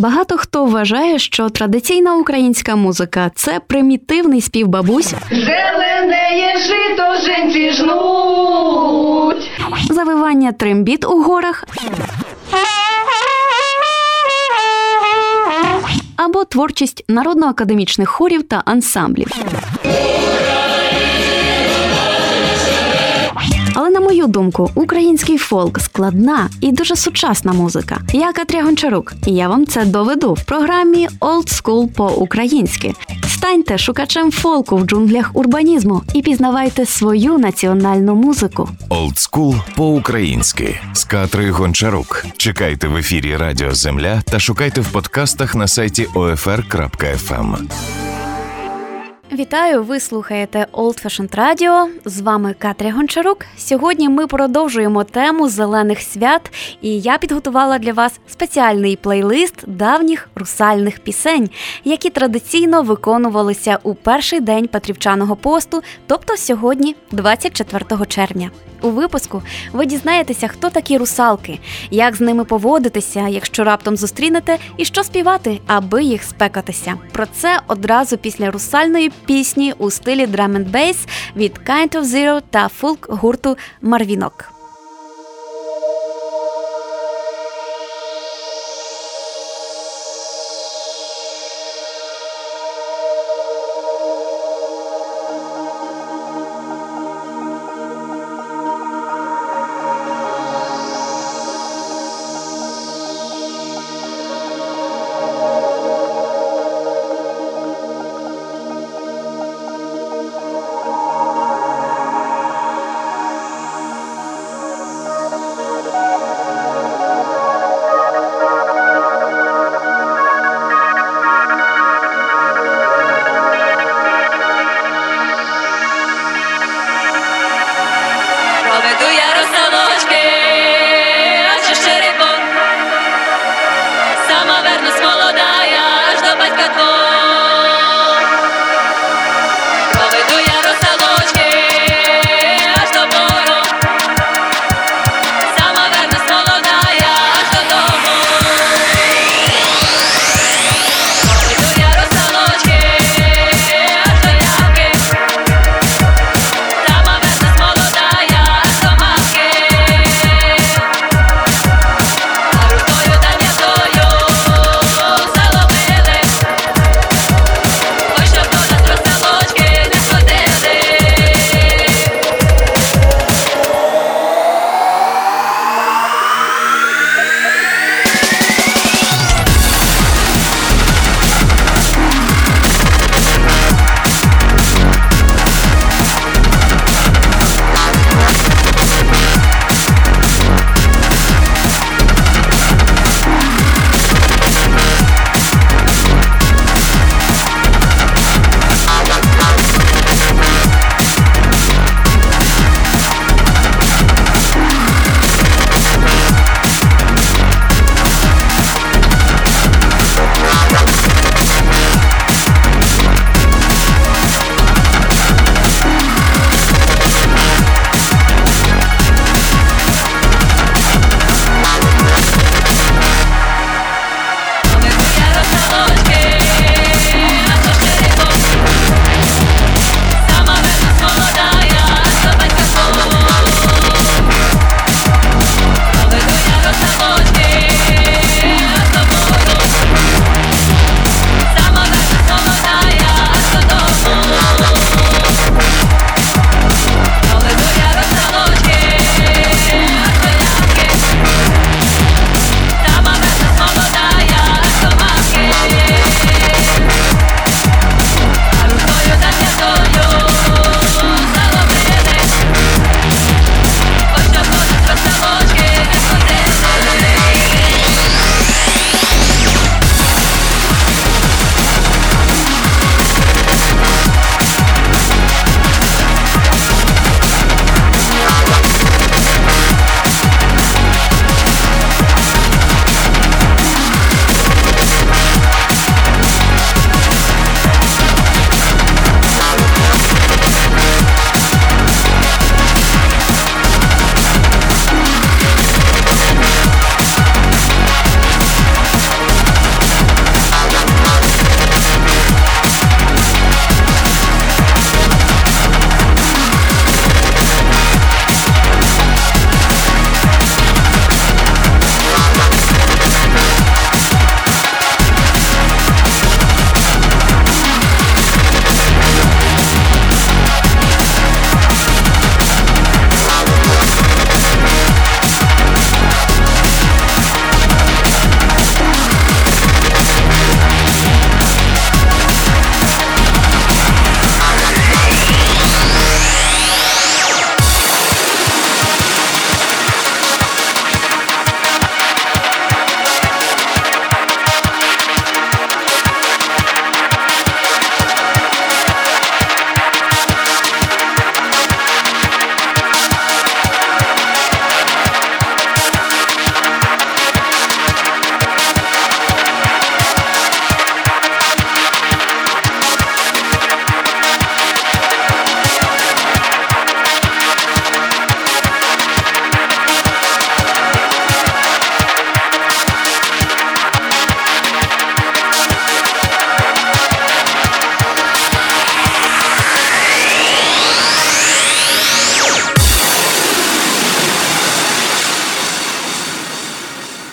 Багато хто вважає, що традиційна українська музика це примітивний спів бабусь, Зелене жито женці жнуть. завивання трембіт у горах або творчість народно-академічних хорів та ансамблів. Мою думку, український фолк складна і дуже сучасна музика. Я Катря Гончарук, і я вам це доведу в програмі Old School по-українськи. Станьте шукачем фолку в джунглях урбанізму і пізнавайте свою національну музику. Олдскул по-українськи з Катрою Гончарук. Чекайте в ефірі Радіо Земля та шукайте в подкастах на сайті OFR.FM. Вітаю! Ви слухаєте Old Fashioned Radio. З вами Катря Гончарук. Сьогодні ми продовжуємо тему зелених свят, і я підготувала для вас спеціальний плейлист давніх русальних пісень, які традиційно виконувалися у перший день Петрівчаного посту, тобто сьогодні, 24 червня. У випуску ви дізнаєтеся, хто такі русалки, як з ними поводитися, якщо раптом зустрінете, і що співати, аби їх спекатися. Про це одразу після русальної пісні у стилі Drum and Bass від Kind of Zero та фолк гурту Марвінок.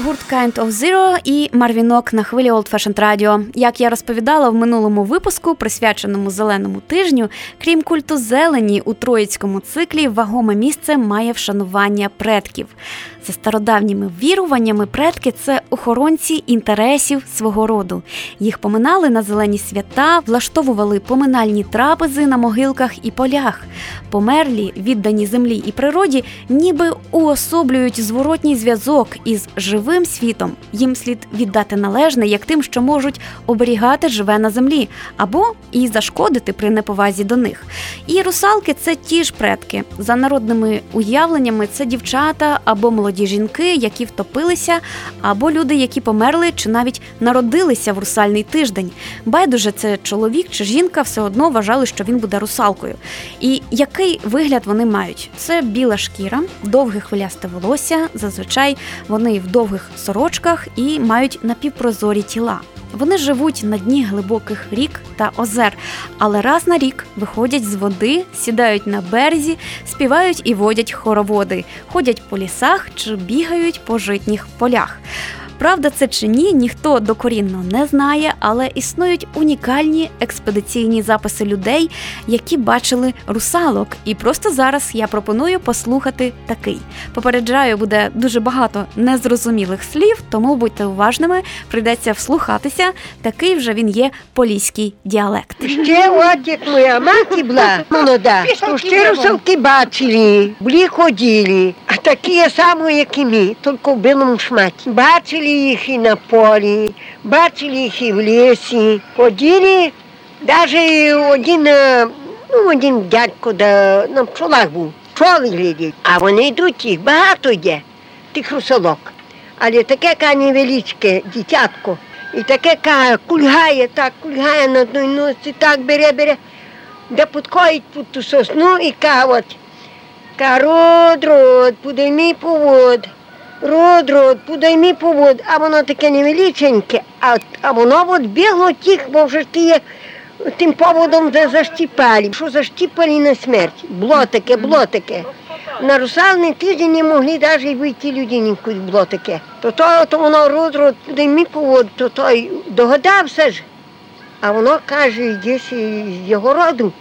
Kind of Zero і Марвінок на хвилі Old Fashioned Radio. Як я розповідала в минулому випуску, присвяченому зеленому тижню, крім культу зелені у троїцькому циклі вагоме місце має вшанування предків. За стародавніми віруваннями, предки це охоронці інтересів свого роду. Їх поминали на зелені свята, влаштовували поминальні трапези на могилках і полях. Померлі, віддані землі і природі, ніби уособлюють зворотній зв'язок із живим світом. Їм слід віддати належне як тим, що можуть оберігати живе на землі, або і зашкодити при неповазі до них. І русалки це ті ж предки. За народними уявленнями, це дівчата або молоді жінки, які втопилися, або люди, які померли чи навіть народилися в русальний тиждень. Байдуже, це чоловік чи жінка все одно вважали, що він буде русалкою. І який вигляд вони мають? Це біла шкіра, довге хвилясте волосся. Зазвичай вони в довгих сорочках і мають напівпрозорі тіла. Вони живуть на дні глибоких рік та озер, але раз на рік виходять з води, сідають на березі, співають і водять хороводи, ходять по лісах чи бігають по житніх полях. Правда, це чи ні, ніхто докорінно не знає, але існують унікальні експедиційні записи людей, які бачили русалок. І просто зараз я пропоную послухати такий. Попереджаю, буде дуже багато незрозумілих слів, тому будьте уважними, прийдеться вслухатися. Такий вже він є поліський діалект. Ще от як моя мати була молода, то ще русалки бачили, були ходили, а такі самі, як і ми, тільки в білому шматі. Бачили їх і на полі, бачили їх і в лісі, ходили, навіть один, е, ну, один дядько да, на пчолах був, пчоли глядять, а вони йдуть, їх багато йде, тих русалок. Але таке ка невеличке дитятко, і таке ка кульгає, так кульгає на одній носі, так бере, бере, де підходить під ту сосну і ка от, ка род, род, подойми повод, род, род, подойми повод, а воно таке невеличеньке, а, а воно от бігло тих, бо вже ж тіє тим поводом вже заштіпали. Що заштіпали на смерть. Було таке, було таке. На русальний тиждень не могли навіть вийти люди нікуди було таке. То то, то воно род, род, мій повод, то той догадався ж. А воно каже, десь з його роду.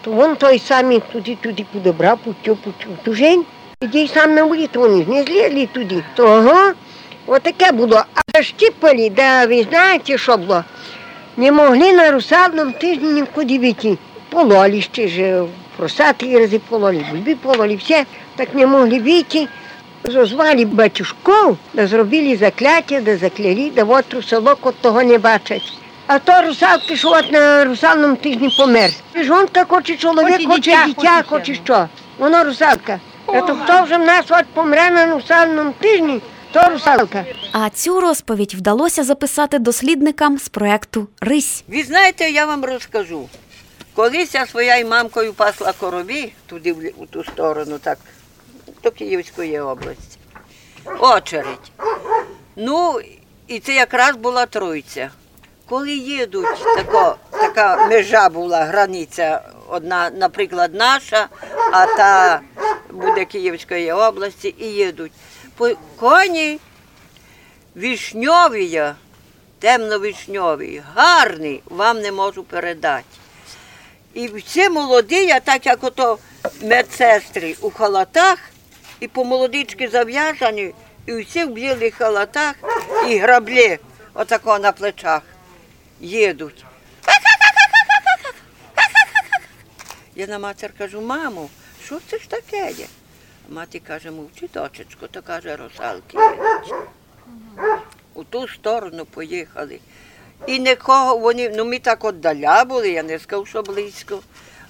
То він той самий туди, туди подобрав, путю, путю, тужень. Іди сам на вулицю, вони ж не злізли туди. То ага, отаке було. А щіпали, да ви знаєте, що було? Не могли на русальному тижні нікуди вийти. Пололі ще ж, просати рази пололі, бульби пололі, все. Так не могли вийти. Зазвали батюшков, да зробили закляття, да закляли, да от русалок от того не бачать. А то русалки, що от на русальному тижні помер. Жонка хоче чоловік, Хоче хоче дитя, хоче хоче що. Воно русалка. А то хто вже в нас от помре на русальному тижні, то русалка. А цю розповідь вдалося записати дослідникам з проекту Рись. Ви знаєте, я вам розкажу. Колись я своєю мамкою пасла корові туди в у ту сторону, так, до Київської області. Очередь. Ну, і це якраз була Троїця. Коли їдуть, тако, така межа була, границя, одна, наприклад, наша, а та буде Київської області, і їдуть. По коні вишньові, є, темно-вишньові, гарний, вам не можу передати. І всі молоді, а так як ото медсестри у халатах, і помолодички зав'язані, і всі в білих халатах, і граблі отако на плечах їдуть. Я на матір кажу, мамо, що це ж таке є? Мати каже, мовчи, дочечко, то каже, русалки. У ту сторону поїхали. І нікого вони, ну ми так отдаля були, я не сказав, що близько.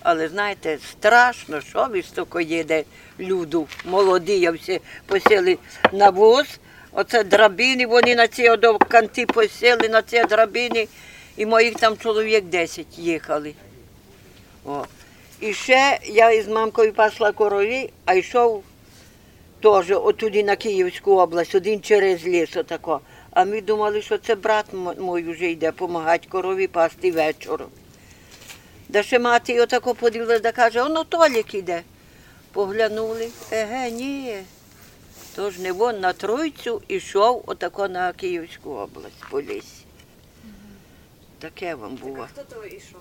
Але знаєте, страшно, що високо їде люду, молоді, я всі посіли на воз. Оце драбини, вони на ці канти посіли, на ці драбини, і моїх там чоловік 10 їхали. О. І ще я із мамкою пасла корові, а йшов теж отуди на Київську область, один через ліс отако. А ми думали, що це брат мій вже йде допомагати корові пасти вечором. Да ще мати отако подивилася, да каже, воно Толік іде. Поглянули, еге, ні, Тож не вон на Тройцю ішов отако на Київську область по лісі. Таке вам було. Хто то йшов?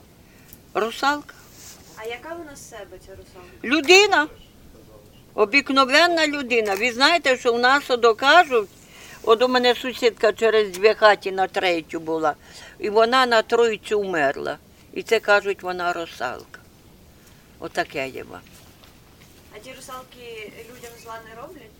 Русалка. А яка вона з себе ця русалка? Людина. Обікновенна людина. Ви знаєте, що в нас докажуть, от у мене сусідка через дві хаті на третю була, і вона на тройцю вмерла. І це кажуть, вона русалка. Отаке є. вам. А ті русалки людям зла не роблять?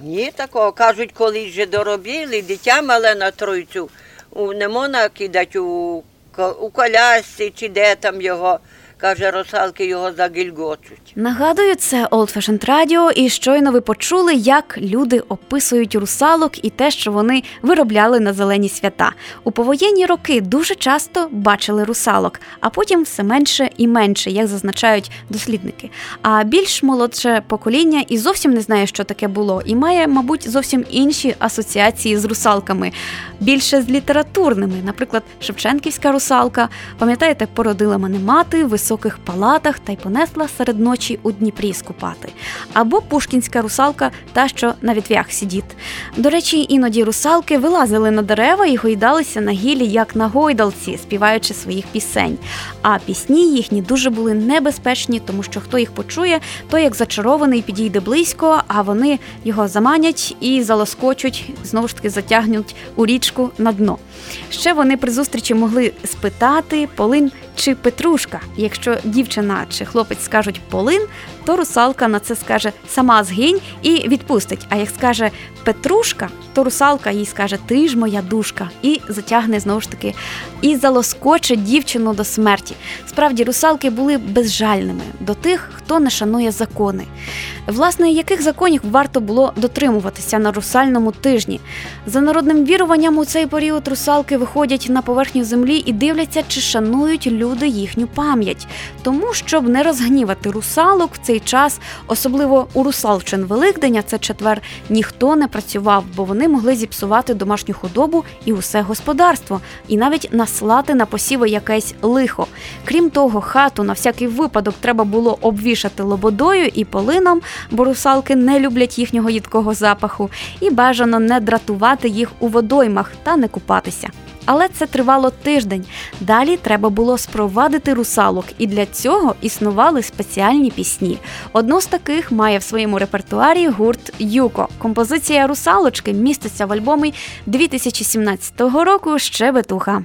Ні, такого. Кажуть, колись же доробили, дитя мале на тройцю. Не можна кидати у, у колясці чи де там його. Каже, русалки його загільгочуть. Нагадую, це Old Fashioned Radio, і щойно ви почули, як люди описують русалок і те, що вони виробляли на зелені свята. У повоєнні роки дуже часто бачили русалок, а потім все менше і менше, як зазначають дослідники. А більш молодше покоління і зовсім не знає, що таке було, і має, мабуть, зовсім інші асоціації з русалками, більше з літературними. Наприклад, Шевченківська русалка, пам'ятаєте, породила мене мати в високих палатах та й понесла серед ночі у Дніпрі скупати. Або Пушкінська русалка, та що на вітвях сидить. До речі, іноді русалки вилазили на дерева і гойдалися на гілі, як на гойдалці, співаючи своїх пісень. А пісні їхні дуже були небезпечні, тому що хто їх почує, той як зачарований підійде близько, а вони його заманять і залоскочуть, знову ж таки затягнуть у річку на дно. Ще вони при зустрічі могли спитати Полин чи Петрушка. Якщо дівчина чи хлопець скажуть Полин, то русалка на це скаже сама згинь і відпустить. А як скаже Петрушка, то русалка їй скаже Ти ж моя душка, і затягне знову ж таки і залоскоче дівчину до смерті. Справді, русалки були безжальними до тих, хто не шанує закони. Власне, яких законів варто було дотримуватися на русальному тижні? За народним віруванням у цей період русалки виходять на поверхню землі і дивляться, чи шанують люди їхню пам'ять. Тому, щоб не розгнівати русалок в цей час, особливо у русалчин Великденя, це четвер, ніхто не працював, бо вони могли зіпсувати домашню худобу і усе господарство, і навіть наслати на посіви якесь лихо. Крім того, хату на всякий випадок треба було обвішати лободою і полином, бо русалки не люблять їхнього їдкого запаху, і бажано не дратувати їх у водоймах та не купатися. Але це тривало тиждень. Далі треба було спровадити русалок, і для цього існували спеціальні пісні. Одну з таких має в своєму репертуарі гурт Юко. Композиція русалочки міститься в альбомі 2017 року Щебетуха.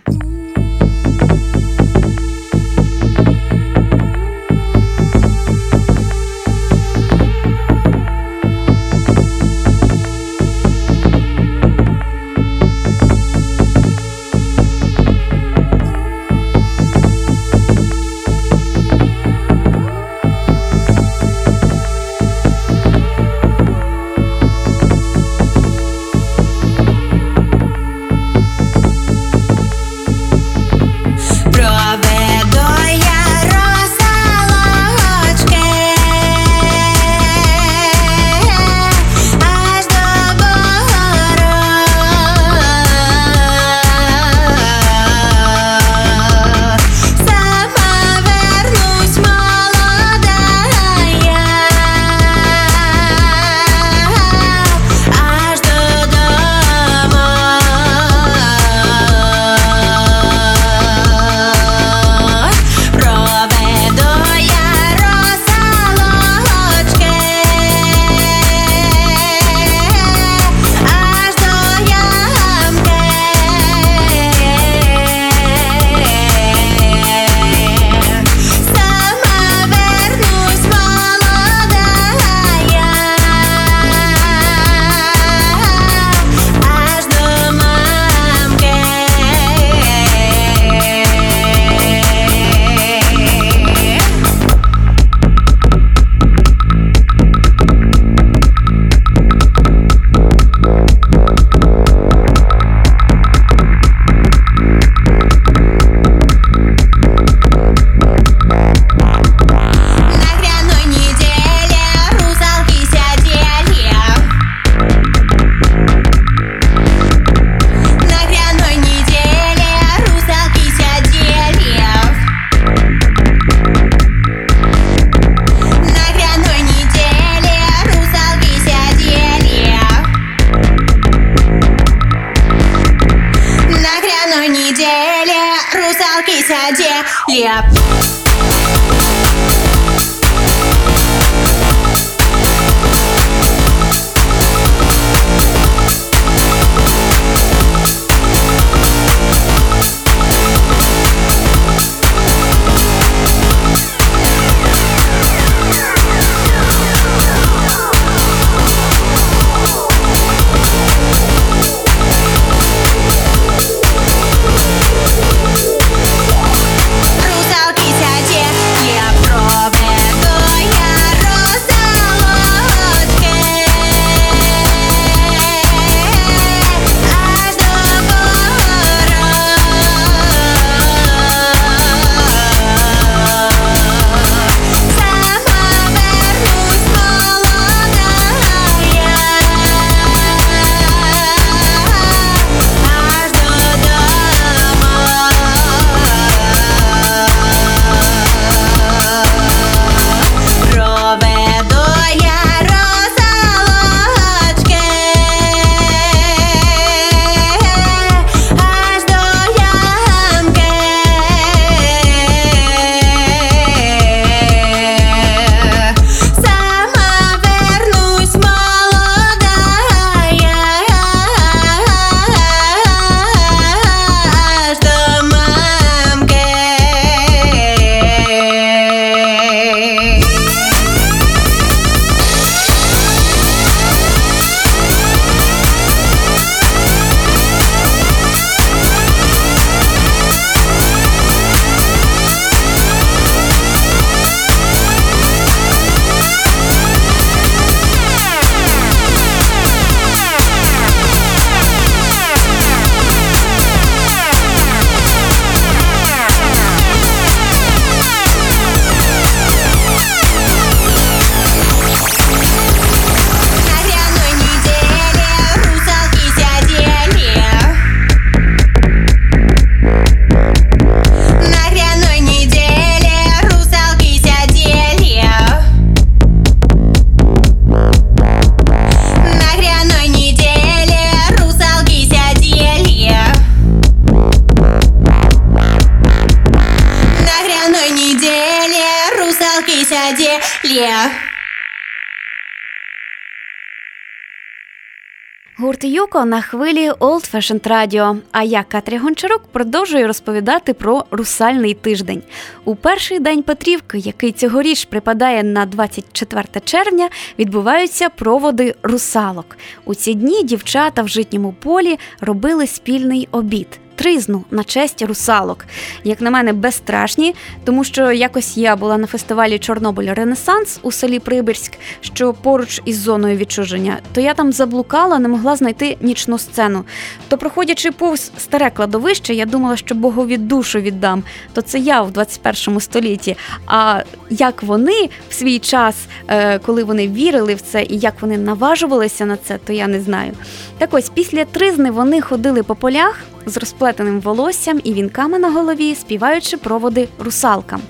Гурт Юко на хвилі Old Fashioned Radio, А я Катря Гончарук продовжую розповідати про русальний тиждень. У перший день Петрівки, який цьогоріч припадає на 24 червня, відбуваються проводи русалок. У ці дні дівчата в житньому полі робили спільний обід тризну на честь русалок. Як на мене, безстрашні, тому що якось я була на фестивалі Чорнобиль Ренесанс у селі Прибирськ, що поруч із зоною відчуження, то я там заблукала, не могла знайти нічну сцену. То, проходячи повз старе кладовище, я думала, що Богові душу віддам. То це я в 21 столітті. А як вони в свій час, е, коли вони вірили в це і як вони наважувалися на це, то я не знаю. Так ось після тризни вони ходили по полях з розплетеним волоссям і вінками на голові, співаючи проводи русалкам.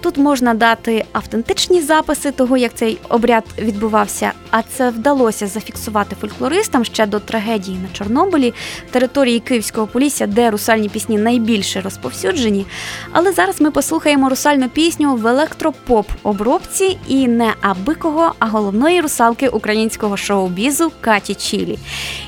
Тут можна дати автентичні записи того, як цей обряд відбувався, а це вдалося зафіксувати фольклористам ще до трагедії на Чорнобилі, території Київського полісся, де русальні пісні найбільше розповсюджені. Але зараз ми послухаємо русальну пісню в електропоп обробці і не аби кого, а головної русалки українського шоу-бізу Каті Чілі.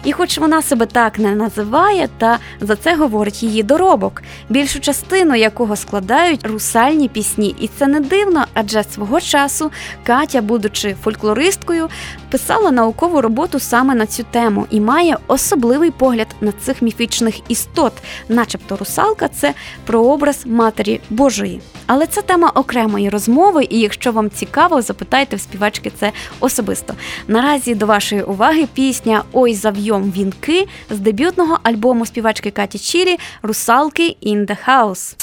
І хоч вона себе так не називає, та за це говорить її доробок, більшу частину якого складають русальні пісні. І це не дивно, адже свого часу Катя, будучи фольклористкою, писала наукову роботу саме на цю тему і має особливий погляд на цих міфічних істот, начебто русалка це прообраз Матері Божої. Але це тема окремої розмови, і якщо вам цікаво, запитайте в співачки це особисто. Наразі до вашої уваги пісня Ой зав'йом вінки з дебютного альбому співачки Каті Чірі Русалки in the House.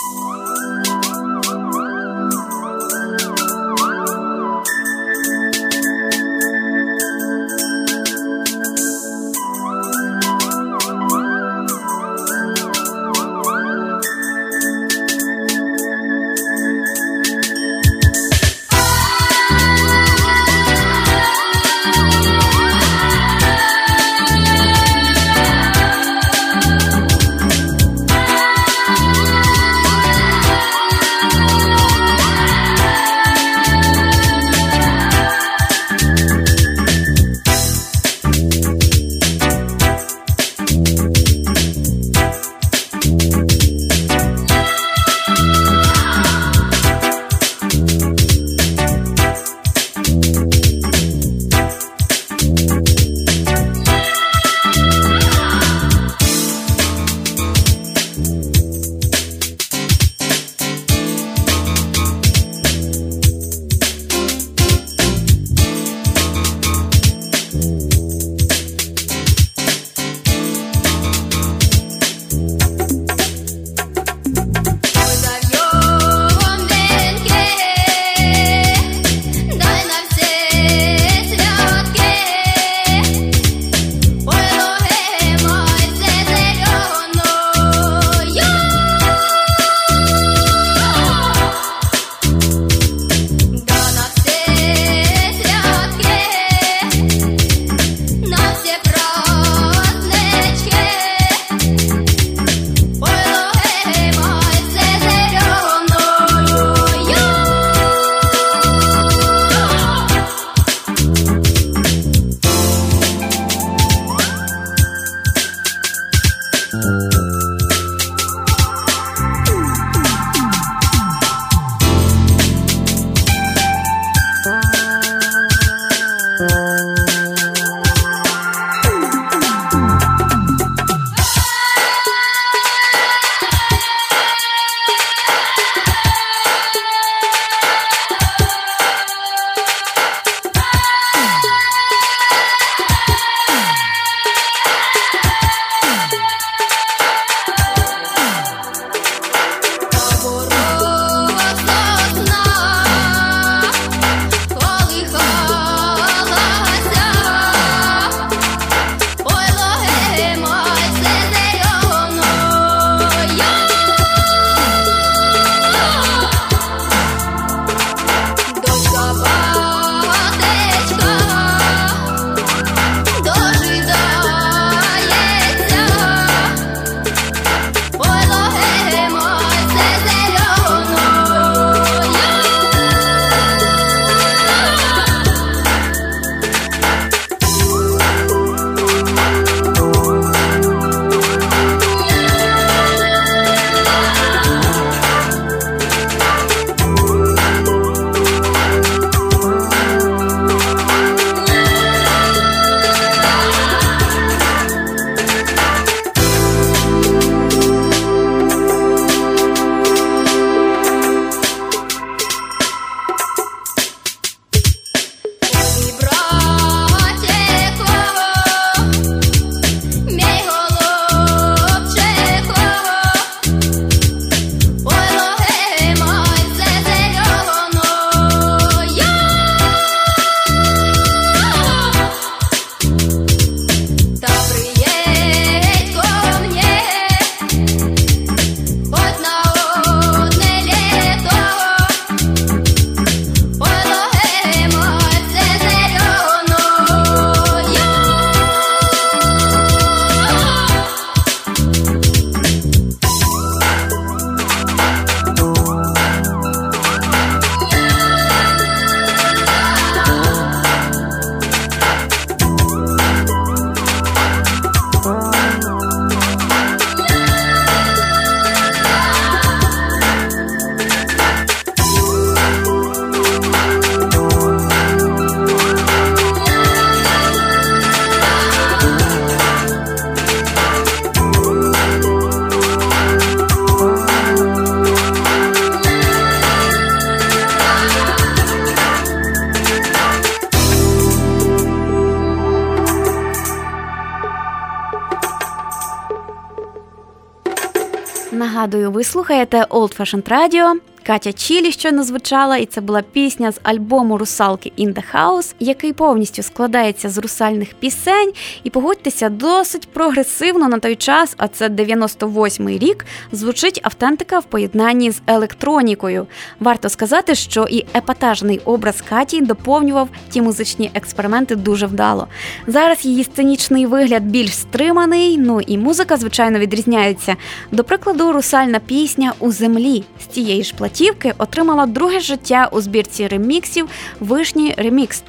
Нагадую, ви слухаєте Old Fashioned Radio. Катя Чілі щойно звучала, і це була пісня з альбому Русалки in the House, який повністю складається з русальних пісень. І погодьтеся, досить прогресивно на той час, а це 98-й рік, звучить автентика в поєднанні з електронікою. Варто сказати, що і епатажний образ Каті доповнював ті музичні експерименти дуже вдало. Зараз її сценічний вигляд більш стриманий, ну і музика, звичайно, відрізняється. До прикладу, русальна пісня у землі з тієї ж платі платівки отримала друге життя у збірці реміксів Вишні Ремікст.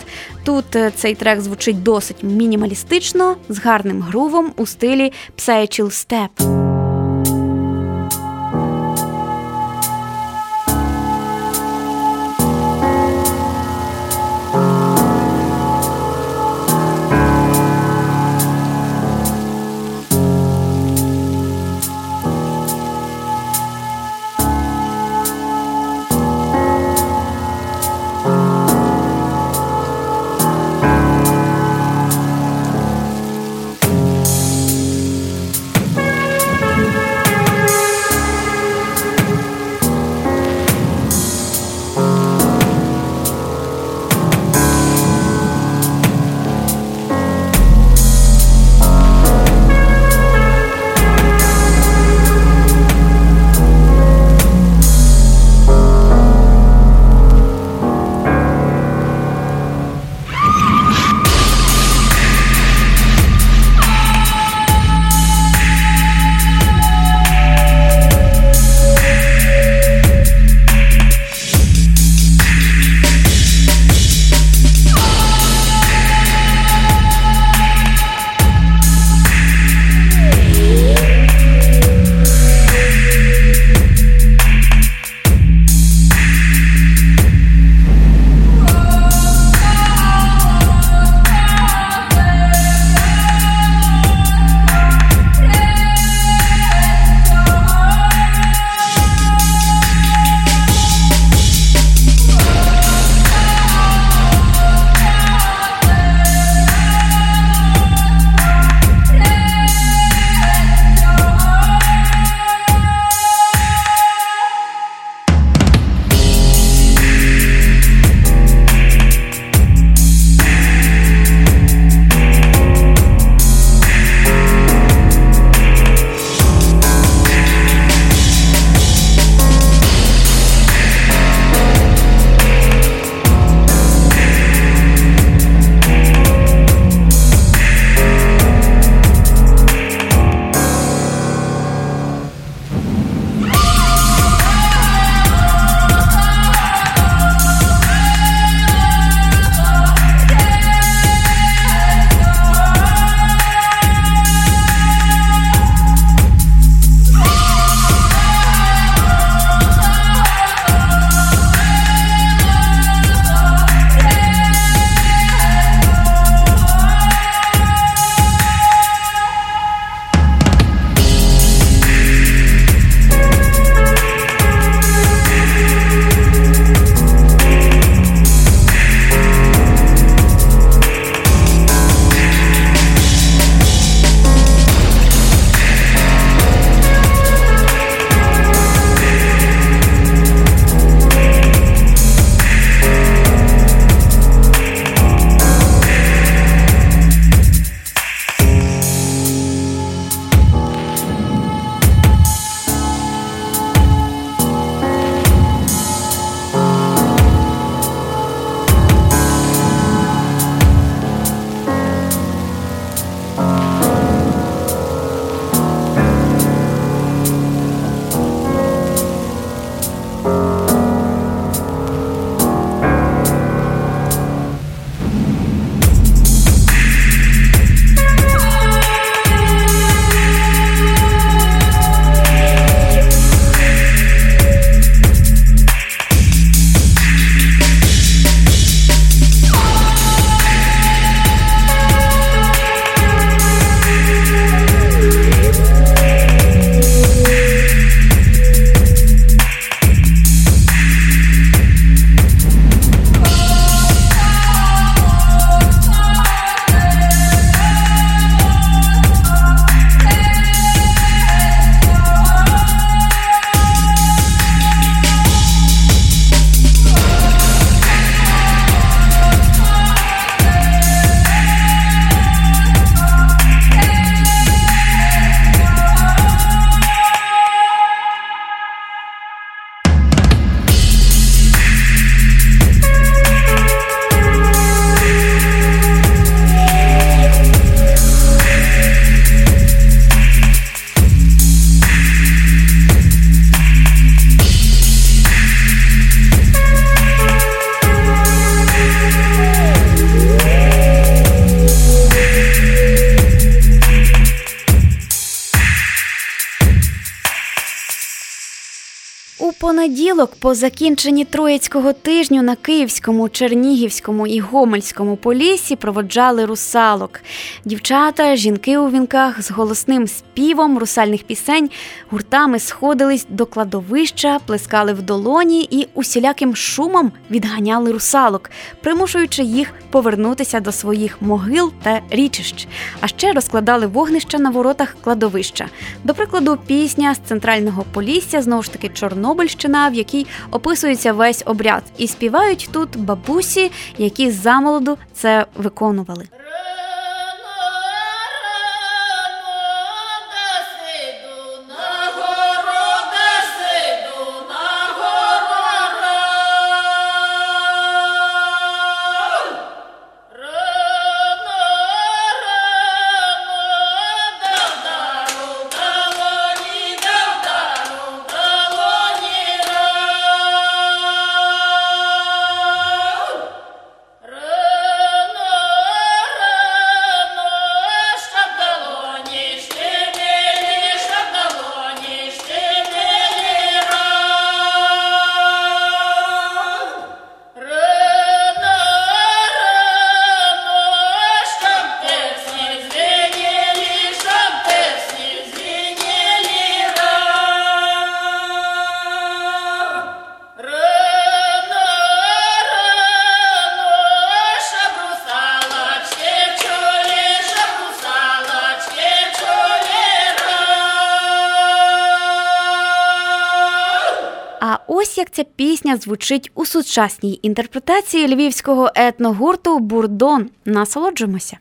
Тут е, цей трек звучить досить мінімалістично, з гарним грувом у стилі Psychill Step. По закінченні Троїцького тижню на Київському, Чернігівському і Гомельському полісі проводжали русалок. Дівчата, жінки у вінках з голосним співом русальних пісень гуртами сходились до кладовища, плескали в долоні і усіляким шумом відганяли русалок, примушуючи їх повернутися до своїх могил та річищ. А ще розкладали вогнища на воротах кладовища. До прикладу, пісня з центрального полісся знову ж таки Чорнобильщина, в якій описується весь обряд, і співають тут бабусі, які замолоду це виконували. Ось як ця пісня звучить у сучасній інтерпретації львівського етногурту Бурдон. Насолоджуємося.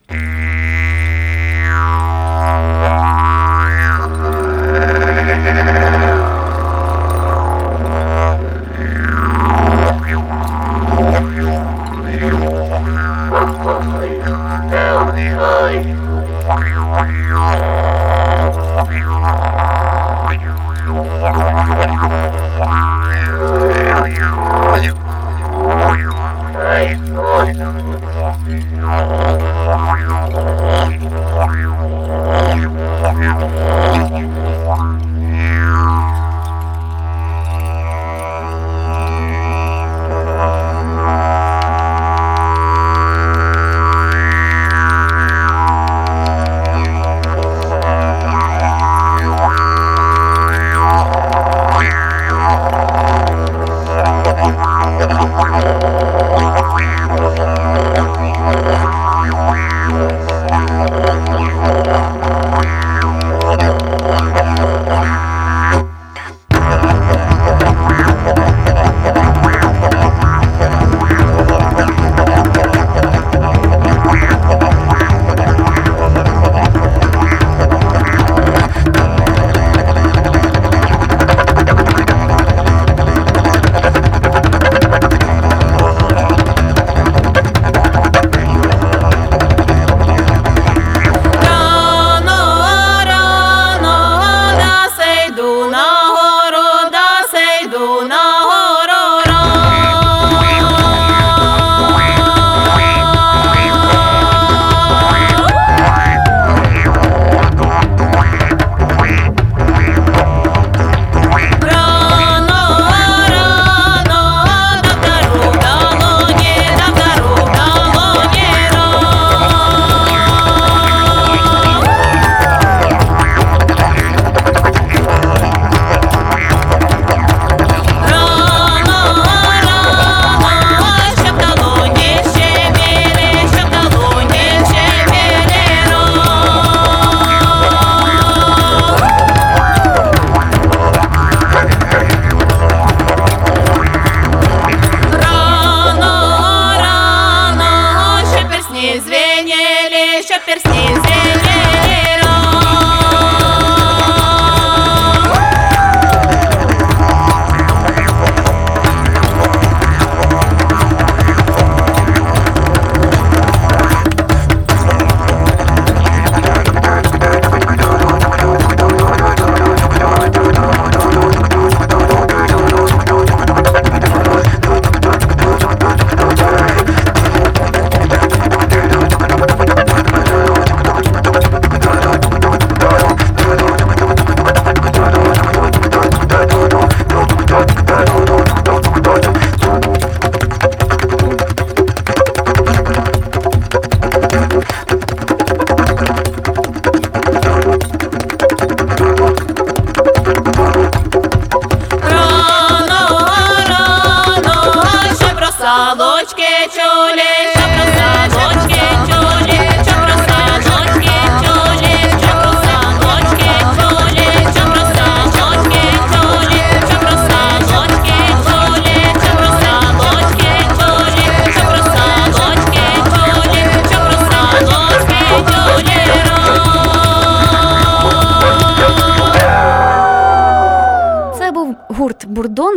deixa perceber.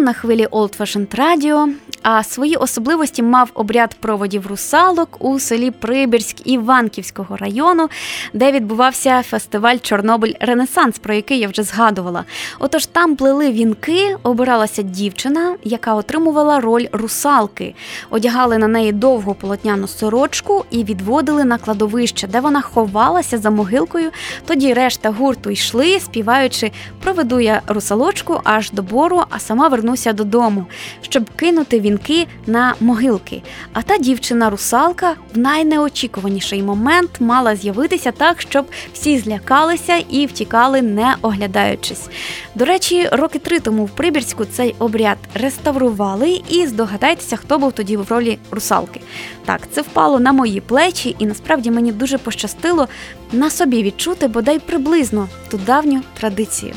На хвилі Old Fashioned Radio, а свої особливості мав обряд проводів русалок у селі Прибірськ Іванківського району, де відбувався фестиваль Чорнобиль Ренесанс, про який я вже згадувала. Отож там плели вінки, обиралася дівчина, яка отримувала роль русалки, одягали на неї довгу полотняну сорочку і відводили на кладовище, де вона ховалася за могилкою. Тоді решта гурту йшли, співаючи Проведу я русалочку аж до бору, а сама вернуся додому, щоб кинути вінки на могилки. А та дівчина-русалка в найнеочікуваніший момент мала з'явитися так, щоб всі злякалися і втікали, не оглядаючись. До речі, роки три тому в Прибірську цей обряд реставрували, і здогадайтеся, хто був тоді в ролі русалки. Так, це впало на мої плечі, і насправді мені дуже пощастило на собі відчути бодай приблизно ту давню традицію.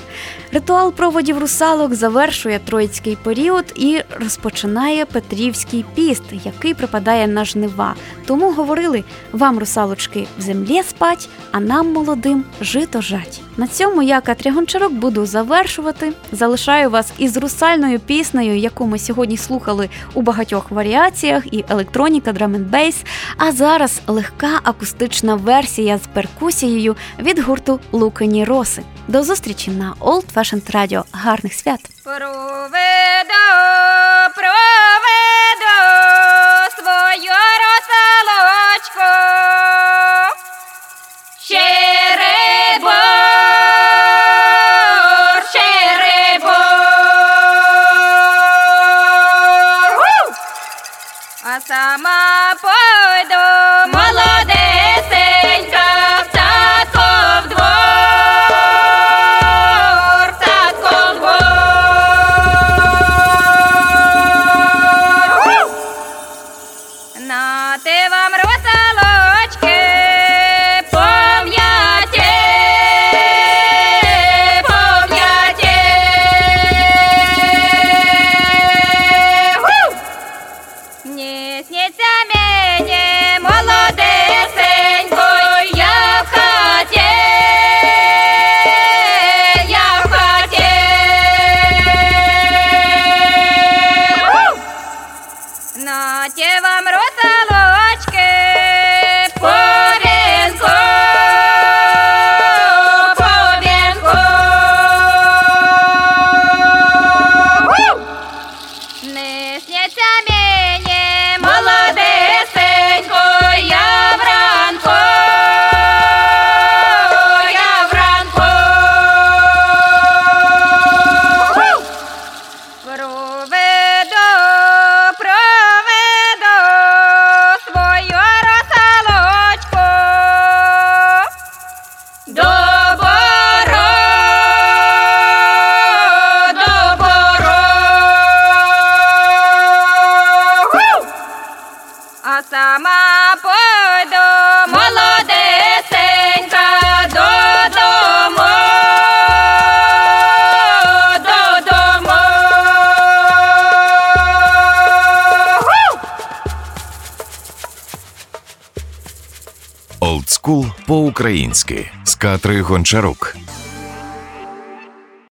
Ритуал проводів русалок завершує троїцький період і розпочинає Петрівський піст, який припадає на жнива. Тому говорили вам, русалочки, в землі спать, а нам молодим жито жать. На цьому я Катря Гончарок буду завершувати. Залишаю вас із русальною піснею, яку ми сьогодні слухали у багатьох варіаціях, і електроніка, drum and bass. А зараз легка акустична версія з перкусією від гурту Лукані Роси. До зустрічі на Old Fashioned Radio. Гарних свят! Проведу, проведу свою росалочку. Черебор, по-українськи з Катрою Гончарук.